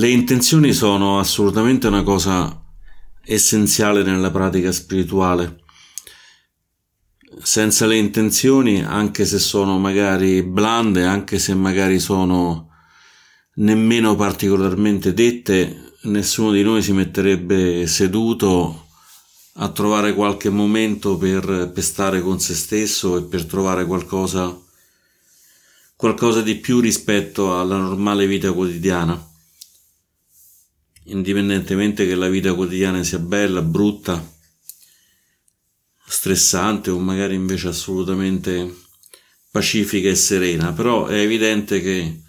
Le intenzioni sono assolutamente una cosa essenziale nella pratica spirituale. Senza le intenzioni, anche se sono magari blande, anche se magari sono nemmeno particolarmente dette, nessuno di noi si metterebbe seduto a trovare qualche momento per, per stare con se stesso e per trovare qualcosa, qualcosa di più rispetto alla normale vita quotidiana indipendentemente che la vita quotidiana sia bella, brutta, stressante o magari invece assolutamente pacifica e serena, però è evidente che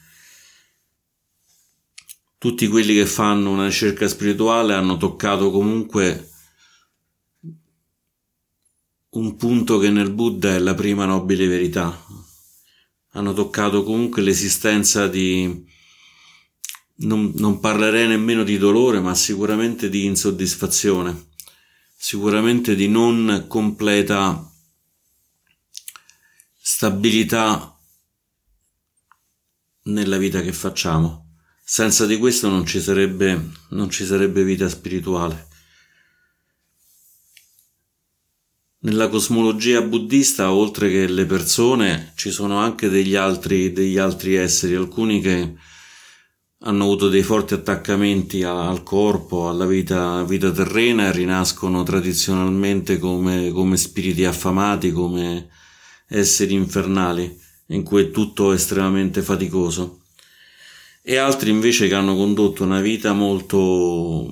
tutti quelli che fanno una ricerca spirituale hanno toccato comunque un punto che nel Buddha è la prima nobile verità. Hanno toccato comunque l'esistenza di non, non parlerei nemmeno di dolore, ma sicuramente di insoddisfazione, sicuramente di non completa stabilità nella vita che facciamo. Senza di questo non ci sarebbe, non ci sarebbe vita spirituale. Nella cosmologia buddista, oltre che le persone, ci sono anche degli altri, degli altri esseri, alcuni che hanno avuto dei forti attaccamenti al corpo, alla vita, vita terrena e rinascono tradizionalmente come, come spiriti affamati, come esseri infernali, in cui è tutto estremamente faticoso. E altri invece che hanno condotto una vita molto,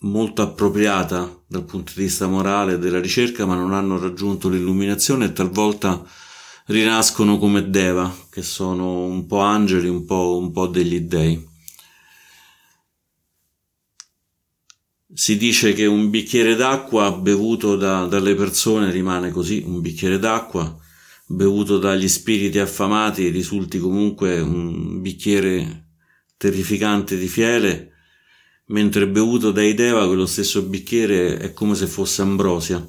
molto appropriata dal punto di vista morale e della ricerca, ma non hanno raggiunto l'illuminazione e talvolta rinascono come Deva, che sono un po' angeli, un po', un po degli dei. Si dice che un bicchiere d'acqua bevuto da, dalle persone rimane così, un bicchiere d'acqua bevuto dagli spiriti affamati risulti comunque un bicchiere terrificante di fiele, mentre bevuto dai Deva quello stesso bicchiere è come se fosse ambrosia.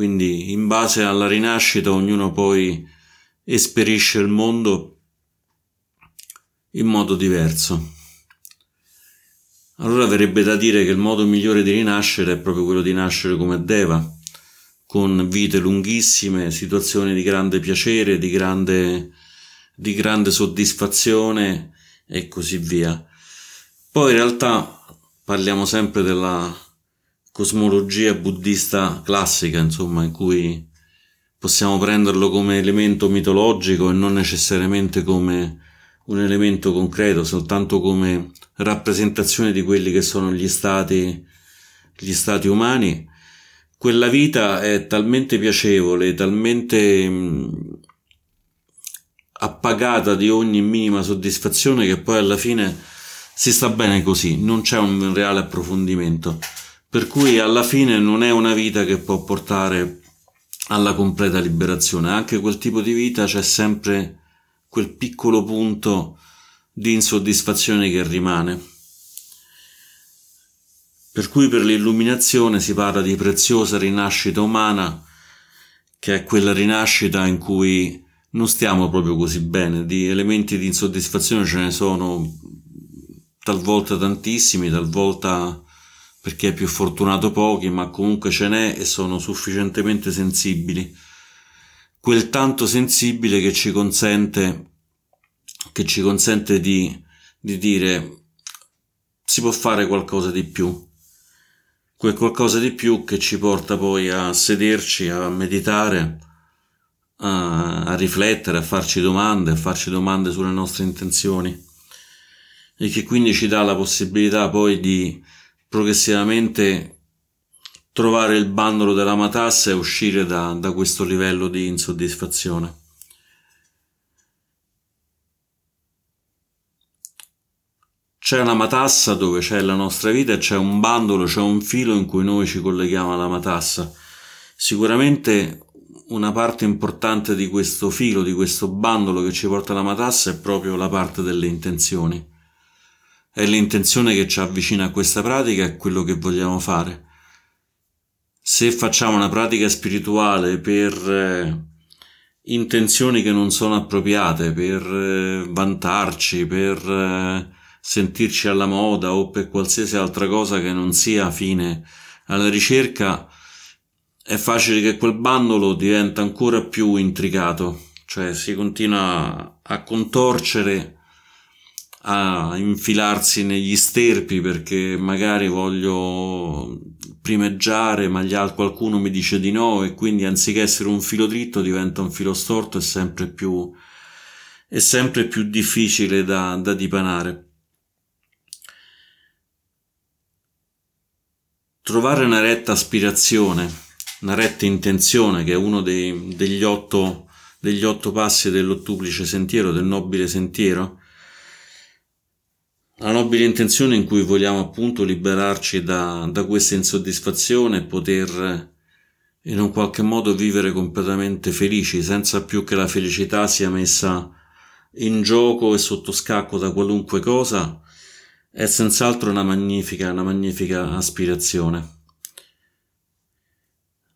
Quindi in base alla rinascita ognuno poi esperisce il mondo in modo diverso. Allora verrebbe da dire che il modo migliore di rinascere è proprio quello di nascere come Deva, con vite lunghissime, situazioni di grande piacere, di grande, di grande soddisfazione e così via. Poi in realtà parliamo sempre della cosmologia buddista classica, insomma, in cui possiamo prenderlo come elemento mitologico e non necessariamente come un elemento concreto, soltanto come rappresentazione di quelli che sono gli stati, gli stati umani, quella vita è talmente piacevole, talmente mh, appagata di ogni minima soddisfazione che poi alla fine si sta bene così, non c'è un reale approfondimento. Per cui alla fine non è una vita che può portare alla completa liberazione, anche quel tipo di vita c'è sempre quel piccolo punto di insoddisfazione che rimane. Per cui per l'illuminazione si parla di preziosa rinascita umana, che è quella rinascita in cui non stiamo proprio così bene, di elementi di insoddisfazione ce ne sono talvolta tantissimi, talvolta perché è più fortunato pochi, ma comunque ce n'è e sono sufficientemente sensibili. Quel tanto sensibile che ci consente, che ci consente di, di dire si può fare qualcosa di più. Quel qualcosa di più che ci porta poi a sederci, a meditare, a, a riflettere, a farci domande, a farci domande sulle nostre intenzioni e che quindi ci dà la possibilità poi di progressivamente trovare il bandolo della matassa e uscire da, da questo livello di insoddisfazione. C'è una matassa dove c'è la nostra vita e c'è un bandolo, c'è un filo in cui noi ci colleghiamo alla matassa. Sicuramente una parte importante di questo filo, di questo bandolo che ci porta alla matassa è proprio la parte delle intenzioni è l'intenzione che ci avvicina a questa pratica, è quello che vogliamo fare. Se facciamo una pratica spirituale per, eh, intenzioni che non sono appropriate, per eh, vantarci, per eh, sentirci alla moda o per qualsiasi altra cosa che non sia fine alla ricerca, è facile che quel bandolo diventa ancora più intricato, cioè si continua a contorcere, a infilarsi negli sterpi perché magari voglio primeggiare ma qualcuno mi dice di no e quindi anziché essere un filo dritto diventa un filo storto e sempre più, è sempre più difficile da, da dipanare. Trovare una retta aspirazione, una retta intenzione, che è uno dei, degli, otto, degli otto passi dell'ottuplice sentiero, del nobile sentiero, la nobile intenzione in cui vogliamo appunto liberarci da, da questa insoddisfazione e poter in un qualche modo vivere completamente felici, senza più che la felicità sia messa in gioco e sotto scacco da qualunque cosa, è senz'altro una magnifica, una magnifica aspirazione.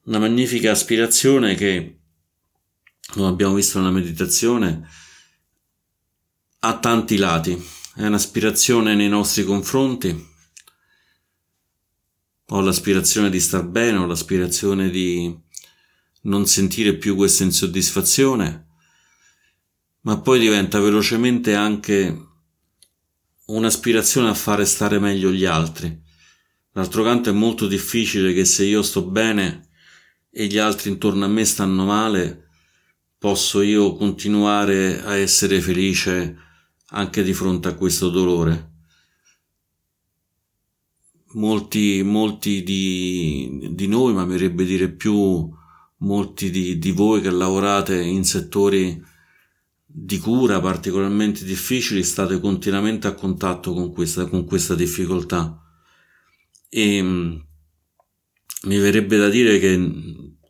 Una magnifica aspirazione che, come abbiamo visto nella meditazione, ha tanti lati. È un'aspirazione nei nostri confronti. Ho l'aspirazione di star bene, ho l'aspirazione di non sentire più questa insoddisfazione, ma poi diventa velocemente anche un'aspirazione a fare stare meglio gli altri. D'altro canto è molto difficile che se io sto bene e gli altri intorno a me stanno male, posso io continuare a essere felice anche di fronte a questo dolore. Molti, molti di, di noi, ma mi verrebbe dire più molti di, di voi che lavorate in settori di cura particolarmente difficili state continuamente a contatto con questa, con questa difficoltà e mm, mi verrebbe da dire che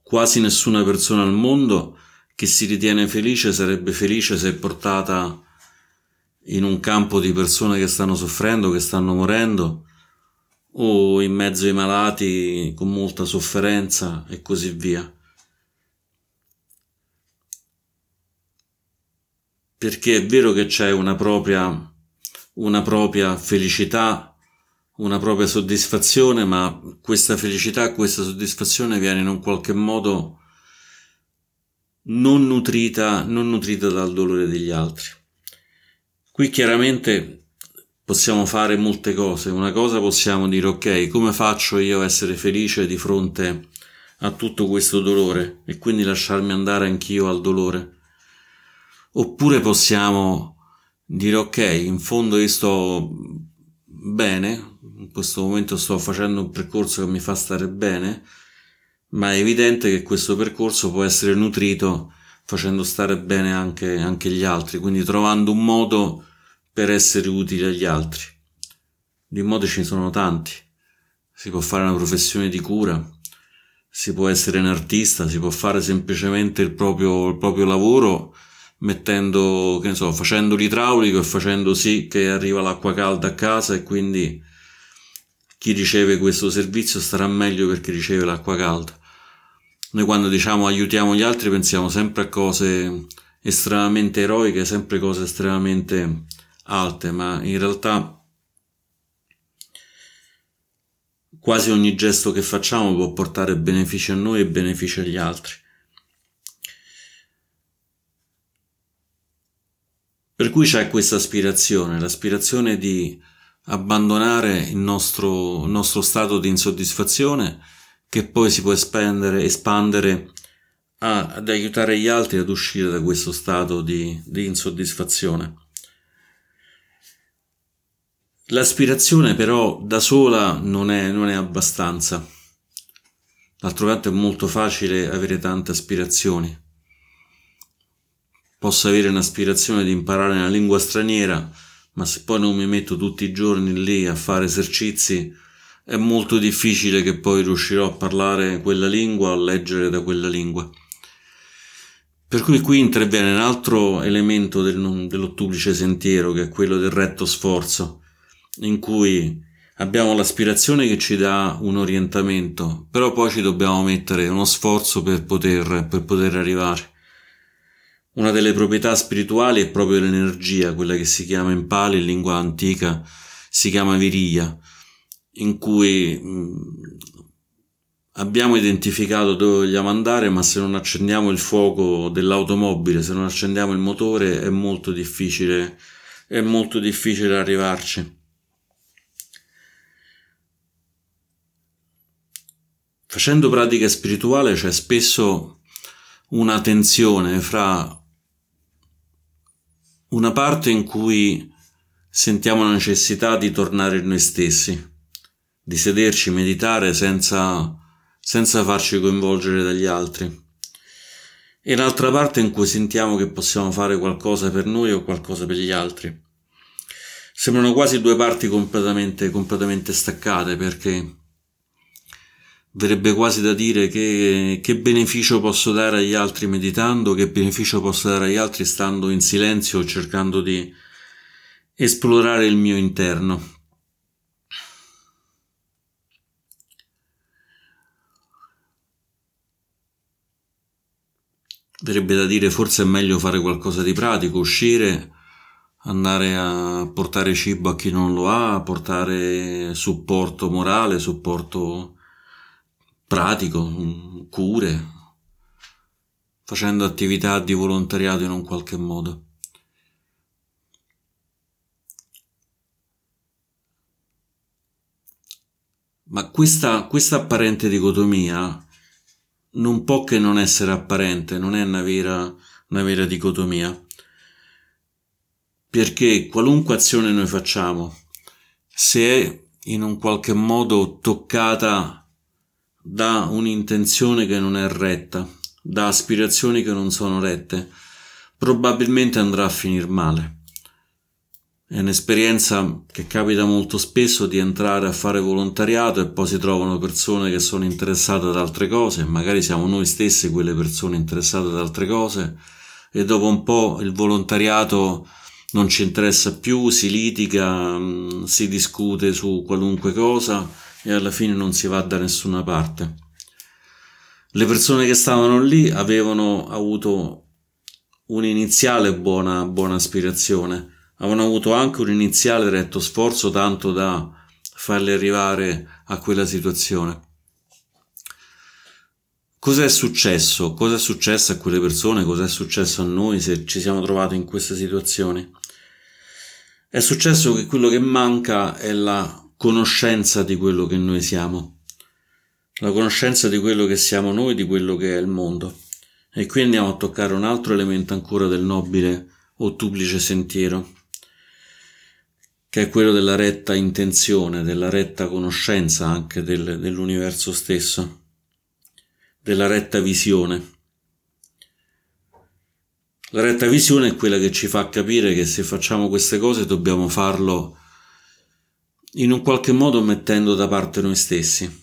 quasi nessuna persona al mondo che si ritiene felice sarebbe felice se portata in un campo di persone che stanno soffrendo, che stanno morendo o in mezzo ai malati con molta sofferenza e così via. perché è vero che c'è una propria, una propria felicità, una propria soddisfazione, ma questa felicità, questa soddisfazione viene in un qualche modo non nutrita, non nutrita dal dolore degli altri. Qui chiaramente possiamo fare molte cose. Una cosa possiamo dire, ok, come faccio io a essere felice di fronte a tutto questo dolore e quindi lasciarmi andare anch'io al dolore? Oppure possiamo dire ok, in fondo io sto bene, in questo momento sto facendo un percorso che mi fa stare bene, ma è evidente che questo percorso può essere nutrito facendo stare bene anche, anche gli altri, quindi trovando un modo per essere utili agli altri. Di modi ce ne sono tanti. Si può fare una professione di cura, si può essere un artista, si può fare semplicemente il proprio, il proprio lavoro mettendo, che ne so, facendo l'idraulico e facendo sì che arriva l'acqua calda a casa e quindi chi riceve questo servizio starà meglio perché riceve l'acqua calda. Noi quando diciamo aiutiamo gli altri pensiamo sempre a cose estremamente eroiche, sempre cose estremamente alte, ma in realtà quasi ogni gesto che facciamo può portare benefici a noi e benefici agli altri. Per cui c'è questa aspirazione, l'aspirazione di abbandonare il nostro, il nostro stato di insoddisfazione che poi si può espandere, espandere a, ad aiutare gli altri ad uscire da questo stato di, di insoddisfazione. L'aspirazione però da sola non è, non è abbastanza. D'altro canto è molto facile avere tante aspirazioni posso avere un'aspirazione di imparare una lingua straniera, ma se poi non mi metto tutti i giorni lì a fare esercizi, è molto difficile che poi riuscirò a parlare quella lingua o a leggere da quella lingua. Per cui qui interviene un altro elemento del, dell'ottuplice sentiero, che è quello del retto sforzo, in cui abbiamo l'aspirazione che ci dà un orientamento, però poi ci dobbiamo mettere uno sforzo per poter, per poter arrivare. Una delle proprietà spirituali è proprio l'energia, quella che si chiama in Pali, in lingua antica, si chiama viriya, in cui mh, abbiamo identificato dove vogliamo andare, ma se non accendiamo il fuoco dell'automobile, se non accendiamo il motore, è molto difficile, è molto difficile arrivarci. Facendo pratica spirituale c'è spesso una tensione fra una parte in cui sentiamo la necessità di tornare in noi stessi, di sederci, meditare senza, senza farci coinvolgere dagli altri, e l'altra parte in cui sentiamo che possiamo fare qualcosa per noi o qualcosa per gli altri. Sembrano quasi due parti completamente, completamente staccate perché Verrebbe quasi da dire che, che beneficio posso dare agli altri meditando, che beneficio posso dare agli altri stando in silenzio cercando di esplorare il mio interno. Verrebbe da dire forse è meglio fare qualcosa di pratico, uscire, andare a portare cibo a chi non lo ha, portare supporto morale, supporto pratico, cure, facendo attività di volontariato in un qualche modo. Ma questa, questa apparente dicotomia non può che non essere apparente, non è una vera, una vera dicotomia. Perché qualunque azione noi facciamo, se è in un qualche modo toccata da un'intenzione che non è retta, da aspirazioni che non sono rette, probabilmente andrà a finire male. È un'esperienza che capita molto spesso di entrare a fare volontariato e poi si trovano persone che sono interessate ad altre cose, magari siamo noi stessi quelle persone interessate ad altre cose e dopo un po' il volontariato non ci interessa più, si litiga, mm, si discute su qualunque cosa e alla fine non si va da nessuna parte. Le persone che stavano lì avevano avuto un'iniziale buona, buona aspirazione, avevano avuto anche un iniziale retto sforzo tanto da farli arrivare a quella situazione. Cos'è successo? Cos'è successo a quelle persone? Cos'è successo a noi se ci siamo trovati in queste situazioni? È successo che quello che manca è la conoscenza di quello che noi siamo, la conoscenza di quello che siamo noi, di quello che è il mondo. E qui andiamo a toccare un altro elemento ancora del nobile ottuplice sentiero, che è quello della retta intenzione, della retta conoscenza anche del, dell'universo stesso, della retta visione. La retta visione è quella che ci fa capire che se facciamo queste cose dobbiamo farlo in un qualche modo mettendo da parte noi stessi,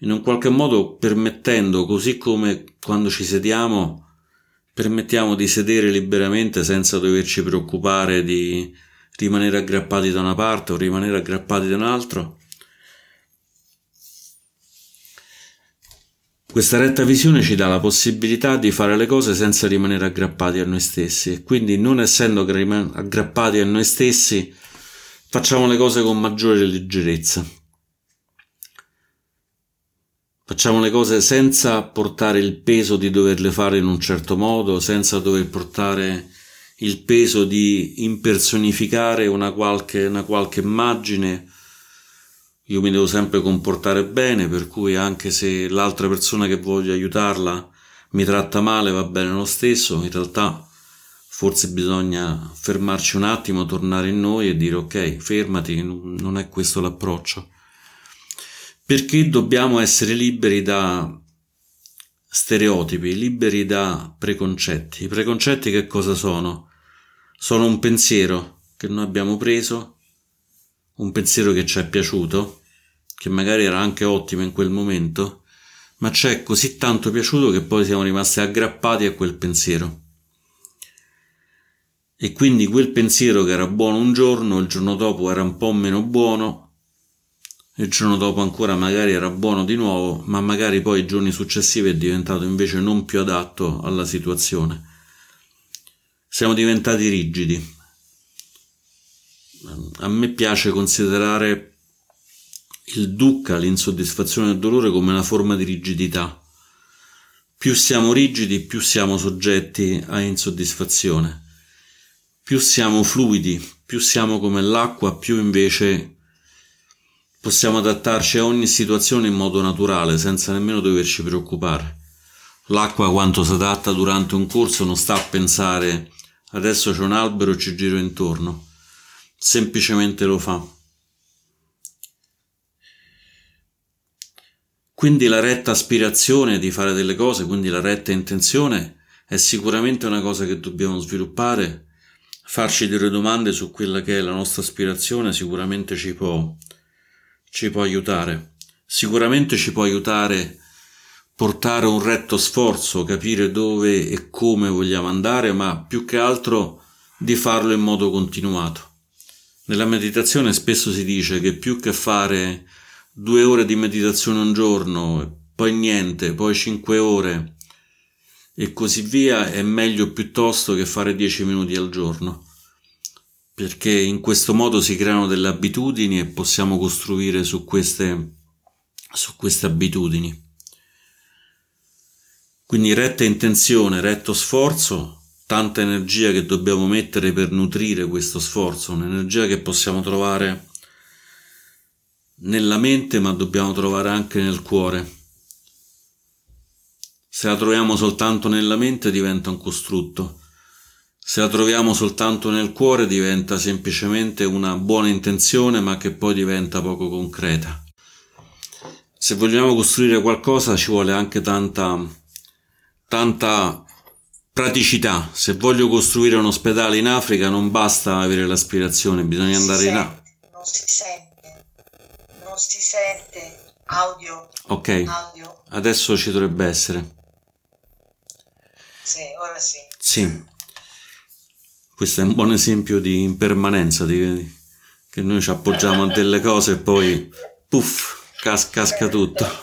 in un qualche modo permettendo, così come quando ci sediamo, permettiamo di sedere liberamente senza doverci preoccupare di rimanere aggrappati da una parte o rimanere aggrappati da un altro. Questa retta visione ci dà la possibilità di fare le cose senza rimanere aggrappati a noi stessi e quindi non essendo aggrappati a noi stessi facciamo le cose con maggiore leggerezza. Facciamo le cose senza portare il peso di doverle fare in un certo modo, senza dover portare il peso di impersonificare una qualche, una qualche immagine. Io mi devo sempre comportare bene, per cui anche se l'altra persona che voglio aiutarla mi tratta male, va bene lo stesso, in realtà forse bisogna fermarci un attimo, tornare in noi e dire ok, fermati, non è questo l'approccio. Perché dobbiamo essere liberi da stereotipi, liberi da preconcetti. I preconcetti che cosa sono? Sono un pensiero che noi abbiamo preso, un pensiero che ci è piaciuto, che magari era anche ottimo in quel momento, ma ci è così tanto piaciuto che poi siamo rimasti aggrappati a quel pensiero e quindi quel pensiero che era buono un giorno, il giorno dopo era un po' meno buono, il giorno dopo ancora magari era buono di nuovo, ma magari poi i giorni successivi è diventato invece non più adatto alla situazione. Siamo diventati rigidi. A me piace considerare il dukkha, l'insoddisfazione il dolore, come una forma di rigidità. Più siamo rigidi, più siamo soggetti a insoddisfazione. Più siamo fluidi, più siamo come l'acqua, più invece possiamo adattarci a ogni situazione in modo naturale, senza nemmeno doverci preoccupare. L'acqua quanto si adatta durante un corso non sta a pensare adesso c'è un albero ci giro intorno, semplicemente lo fa. Quindi la retta aspirazione di fare delle cose, quindi la retta intenzione, è sicuramente una cosa che dobbiamo sviluppare. Farci delle domande su quella che è la nostra aspirazione sicuramente ci può, ci può aiutare. Sicuramente ci può aiutare portare un retto sforzo, capire dove e come vogliamo andare, ma più che altro di farlo in modo continuato. Nella meditazione spesso si dice che più che fare due ore di meditazione un giorno, poi niente, poi cinque ore e così via, è meglio piuttosto che fare dieci minuti al giorno. Perché in questo modo si creano delle abitudini e possiamo costruire su queste, su queste abitudini. Quindi retta intenzione, retto sforzo, tanta energia che dobbiamo mettere per nutrire questo sforzo, un'energia che possiamo trovare nella mente ma dobbiamo trovare anche nel cuore. Se la troviamo soltanto nella mente diventa un costrutto, se la troviamo soltanto nel cuore diventa semplicemente una buona intenzione ma che poi diventa poco concreta. Se vogliamo costruire qualcosa ci vuole anche tanta tanta praticità. Se voglio costruire un ospedale in Africa non basta avere l'aspirazione, bisogna Non andare in sente, non si sente, non si sente audio, Ok, audio, adesso ci dovrebbe essere. sì, ora sì. Sì, questo è un buon esempio di impermanenza, di, che noi ci appoggiamo a delle cose e poi puff, cas- casca tutto.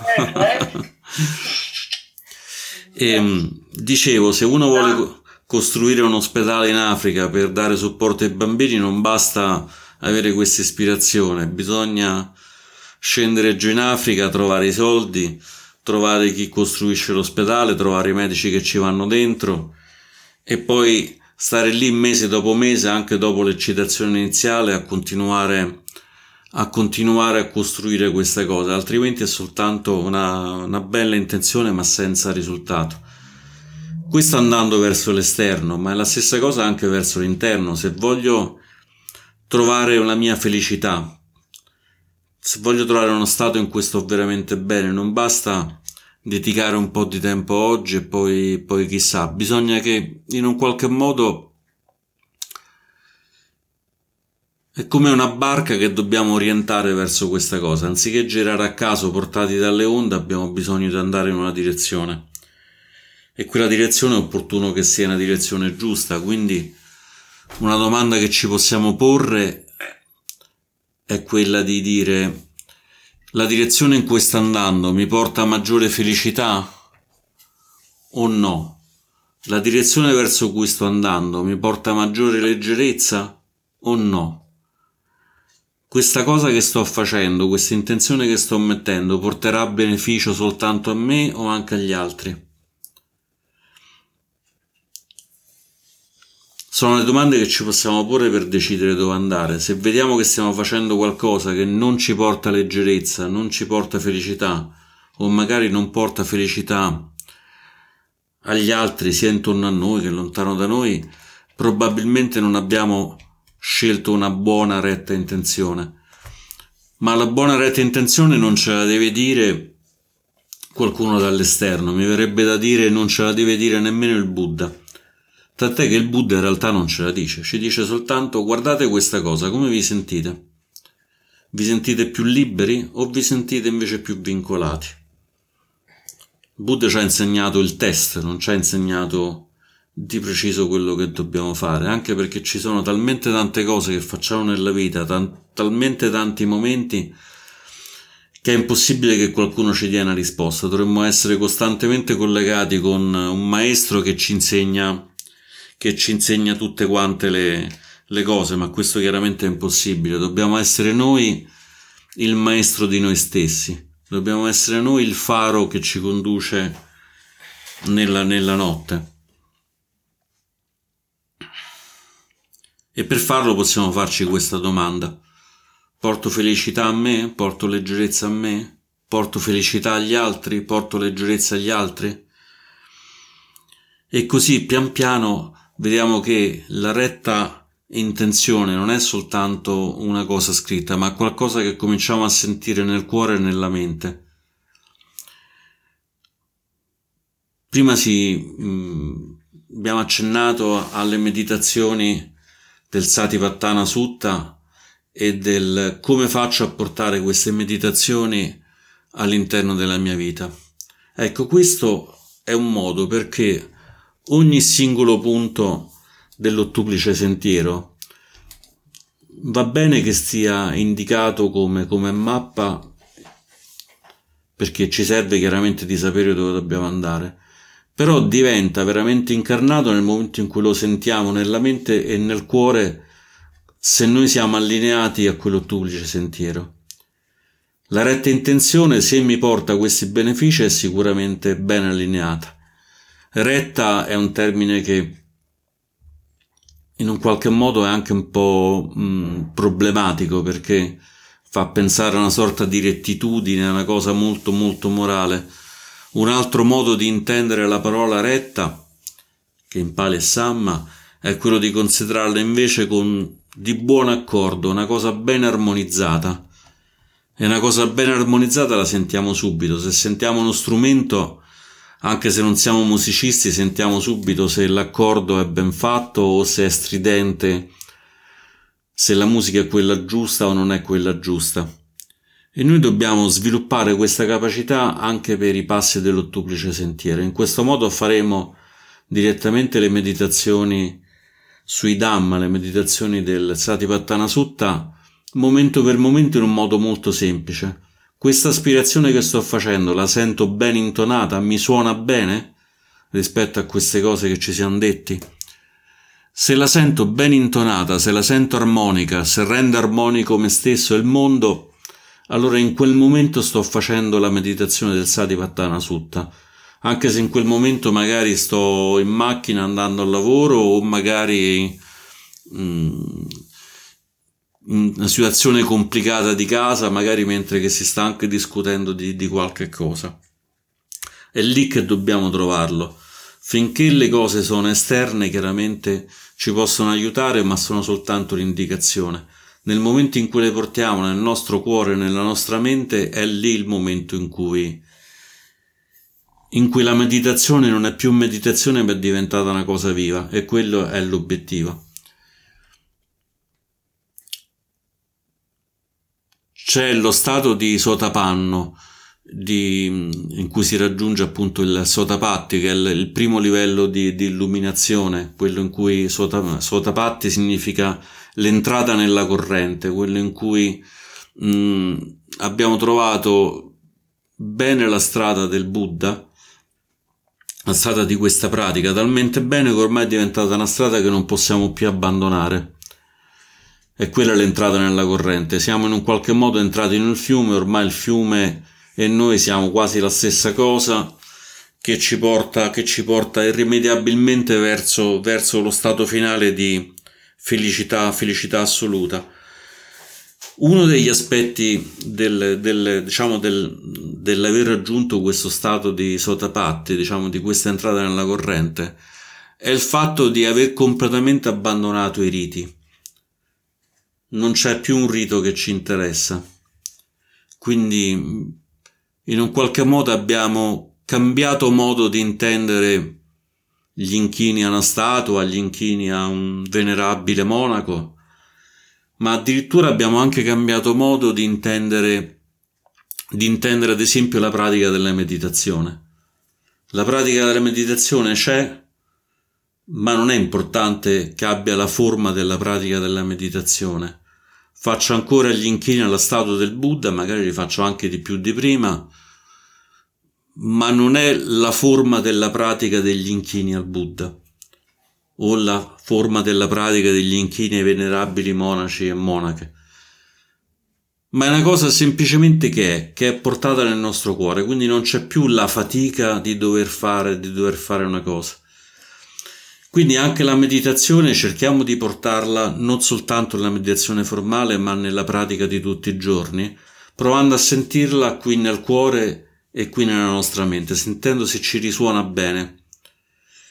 E, mh, dicevo, se uno vuole co- costruire un ospedale in Africa per dare supporto ai bambini, non basta avere questa ispirazione, bisogna scendere giù in Africa, trovare i soldi, trovare chi costruisce l'ospedale, trovare i medici che ci vanno dentro e poi stare lì mese dopo mese, anche dopo l'eccitazione iniziale, a continuare a continuare a costruire queste cose, altrimenti è soltanto una, una bella intenzione ma senza risultato. Questo andando verso l'esterno, ma è la stessa cosa anche verso l'interno. Se voglio trovare la mia felicità, se voglio trovare uno stato in cui sto veramente bene, non basta dedicare un po' di tempo oggi e poi, poi chissà, bisogna che in un qualche modo È come una barca che dobbiamo orientare verso questa cosa. Anziché girare a caso portati dalle onde, abbiamo bisogno di andare in una direzione. E quella direzione è opportuno che sia una direzione giusta. Quindi una domanda che ci possiamo porre è quella di dire la direzione in cui sta andando mi porta a maggiore felicità o no? La direzione verso cui sto andando mi porta a maggiore leggerezza o no? Questa cosa che sto facendo, questa intenzione che sto mettendo, porterà beneficio soltanto a me o anche agli altri? Sono le domande che ci possiamo porre per decidere dove andare. Se vediamo che stiamo facendo qualcosa che non ci porta leggerezza, non ci porta felicità, o magari non porta felicità agli altri, sia intorno a noi che lontano da noi, probabilmente non abbiamo scelto una buona retta intenzione. Ma la buona retta intenzione non ce la deve dire qualcuno dall'esterno, mi verrebbe da dire non ce la deve dire nemmeno il Buddha. Tant'è che il Buddha in realtà non ce la dice, ci dice soltanto guardate questa cosa, come vi sentite? Vi sentite più liberi o vi sentite invece più vincolati? Buddha ci ha insegnato il test, non ci ha insegnato di preciso quello che dobbiamo fare, anche perché ci sono talmente tante cose che facciamo nella vita, tan- talmente tanti momenti che è impossibile che qualcuno ci dia una risposta. Dovremmo essere costantemente collegati con un maestro che ci insegna che ci insegna tutte quante le, le cose, ma questo chiaramente è impossibile. Dobbiamo essere noi il maestro di noi stessi, dobbiamo essere noi il faro che ci conduce nella, nella notte. E per farlo possiamo farci questa domanda. Porto felicità a me? Porto leggerezza a me? Porto felicità agli altri? Porto leggerezza agli altri? E così pian piano vediamo che la retta intenzione non è soltanto una cosa scritta, ma qualcosa che cominciamo a sentire nel cuore e nella mente. Prima si, mh, mm, abbiamo accennato alle meditazioni del Sativattana Sutta e del come faccio a portare queste meditazioni all'interno della mia vita. Ecco, questo è un modo perché ogni singolo punto dell'ottuplice sentiero va bene che sia indicato come, come mappa perché ci serve chiaramente di sapere dove dobbiamo andare però diventa veramente incarnato nel momento in cui lo sentiamo nella mente e nel cuore se noi siamo allineati a quell'ottuplice sentiero. La retta intenzione, se mi porta questi benefici, è sicuramente ben allineata. Retta è un termine che in un qualche modo è anche un po' mh, problematico perché fa pensare a una sorta di rettitudine, a una cosa molto molto morale un altro modo di intendere la parola retta, che in è Samma, è quello di considerarla invece con di buon accordo, una cosa ben armonizzata. E una cosa ben armonizzata la sentiamo subito. Se sentiamo uno strumento, anche se non siamo musicisti, sentiamo subito se l'accordo è ben fatto o se è stridente, se la musica è quella giusta o non è quella giusta. E noi dobbiamo sviluppare questa capacità anche per i passi dell'ottuplice sentiero. In questo modo faremo direttamente le meditazioni sui Dhamma, le meditazioni del Satipattana Sutta, momento per momento in un modo molto semplice. Questa aspirazione che sto facendo la sento ben intonata, mi suona bene rispetto a queste cose che ci siamo detti. Se la sento ben intonata, se la sento armonica, se rende armonico me stesso e il mondo, allora in quel momento sto facendo la meditazione del Satipattana Sutta, anche se in quel momento magari sto in macchina andando al lavoro o magari mm, in una situazione complicata di casa, magari mentre che si sta anche discutendo di, di qualche cosa. È lì che dobbiamo trovarlo. Finché le cose sono esterne, chiaramente ci possono aiutare, ma sono soltanto un'indicazione nel momento in cui le portiamo nel nostro cuore, nella nostra mente, è lì il momento in cui, in cui la meditazione non è più meditazione ma è diventata una cosa viva e quello è l'obiettivo. C'è lo stato di sotapanno di, in cui si raggiunge appunto il sotapatti che è il, il primo livello di, di, illuminazione, quello in cui sota, sotapatti significa l'entrata nella corrente, quello in cui mh, mm, abbiamo trovato bene la strada del Buddha, la strada di questa pratica, talmente bene che ormai è diventata una strada che non possiamo più abbandonare. E quella è l'entrata nella corrente. Siamo in un qualche modo entrati nel fiume, ormai il fiume e noi siamo quasi la stessa cosa che ci porta, che ci porta irrimediabilmente verso, verso lo stato finale di, felicità, felicità assoluta. Uno degli aspetti del, del, diciamo del, dell'aver raggiunto questo stato di sotapatti, diciamo di questa entrata nella corrente, è il fatto di aver completamente abbandonato i riti. Non c'è più un rito che ci interessa. Quindi, in un qualche modo abbiamo cambiato modo di intendere gli inchini a una statua, gli inchini a un venerabile monaco, ma addirittura abbiamo anche cambiato modo di intendere, di intendere ad esempio la pratica della meditazione. La pratica della meditazione c'è, ma non è importante che abbia la forma della pratica della meditazione. Faccio ancora gli inchini alla statua del Buddha, magari li faccio anche di più di prima, ma non è la forma della pratica degli inchini al Buddha. o la forma della pratica degli inchini ai venerabili monaci e monache, ma è una cosa semplicemente che è, che è portata nel nostro cuore, quindi non c'è più la fatica di dover fare, di dover fare una cosa. Quindi anche la meditazione cerchiamo di portarla non soltanto nella meditazione formale, ma nella pratica di tutti i giorni, provando a sentirla qui nel cuore e qui nella nostra mente, sentendo se ci risuona bene.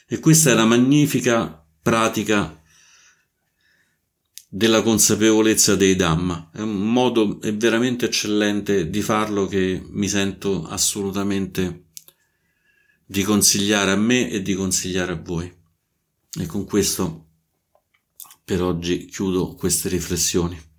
E questa è la magnifica pratica della consapevolezza dei Dhamma. È un modo è veramente eccellente di farlo che mi sento assolutamente di consigliare a me e di consigliare a voi. E con questo per oggi chiudo queste riflessioni.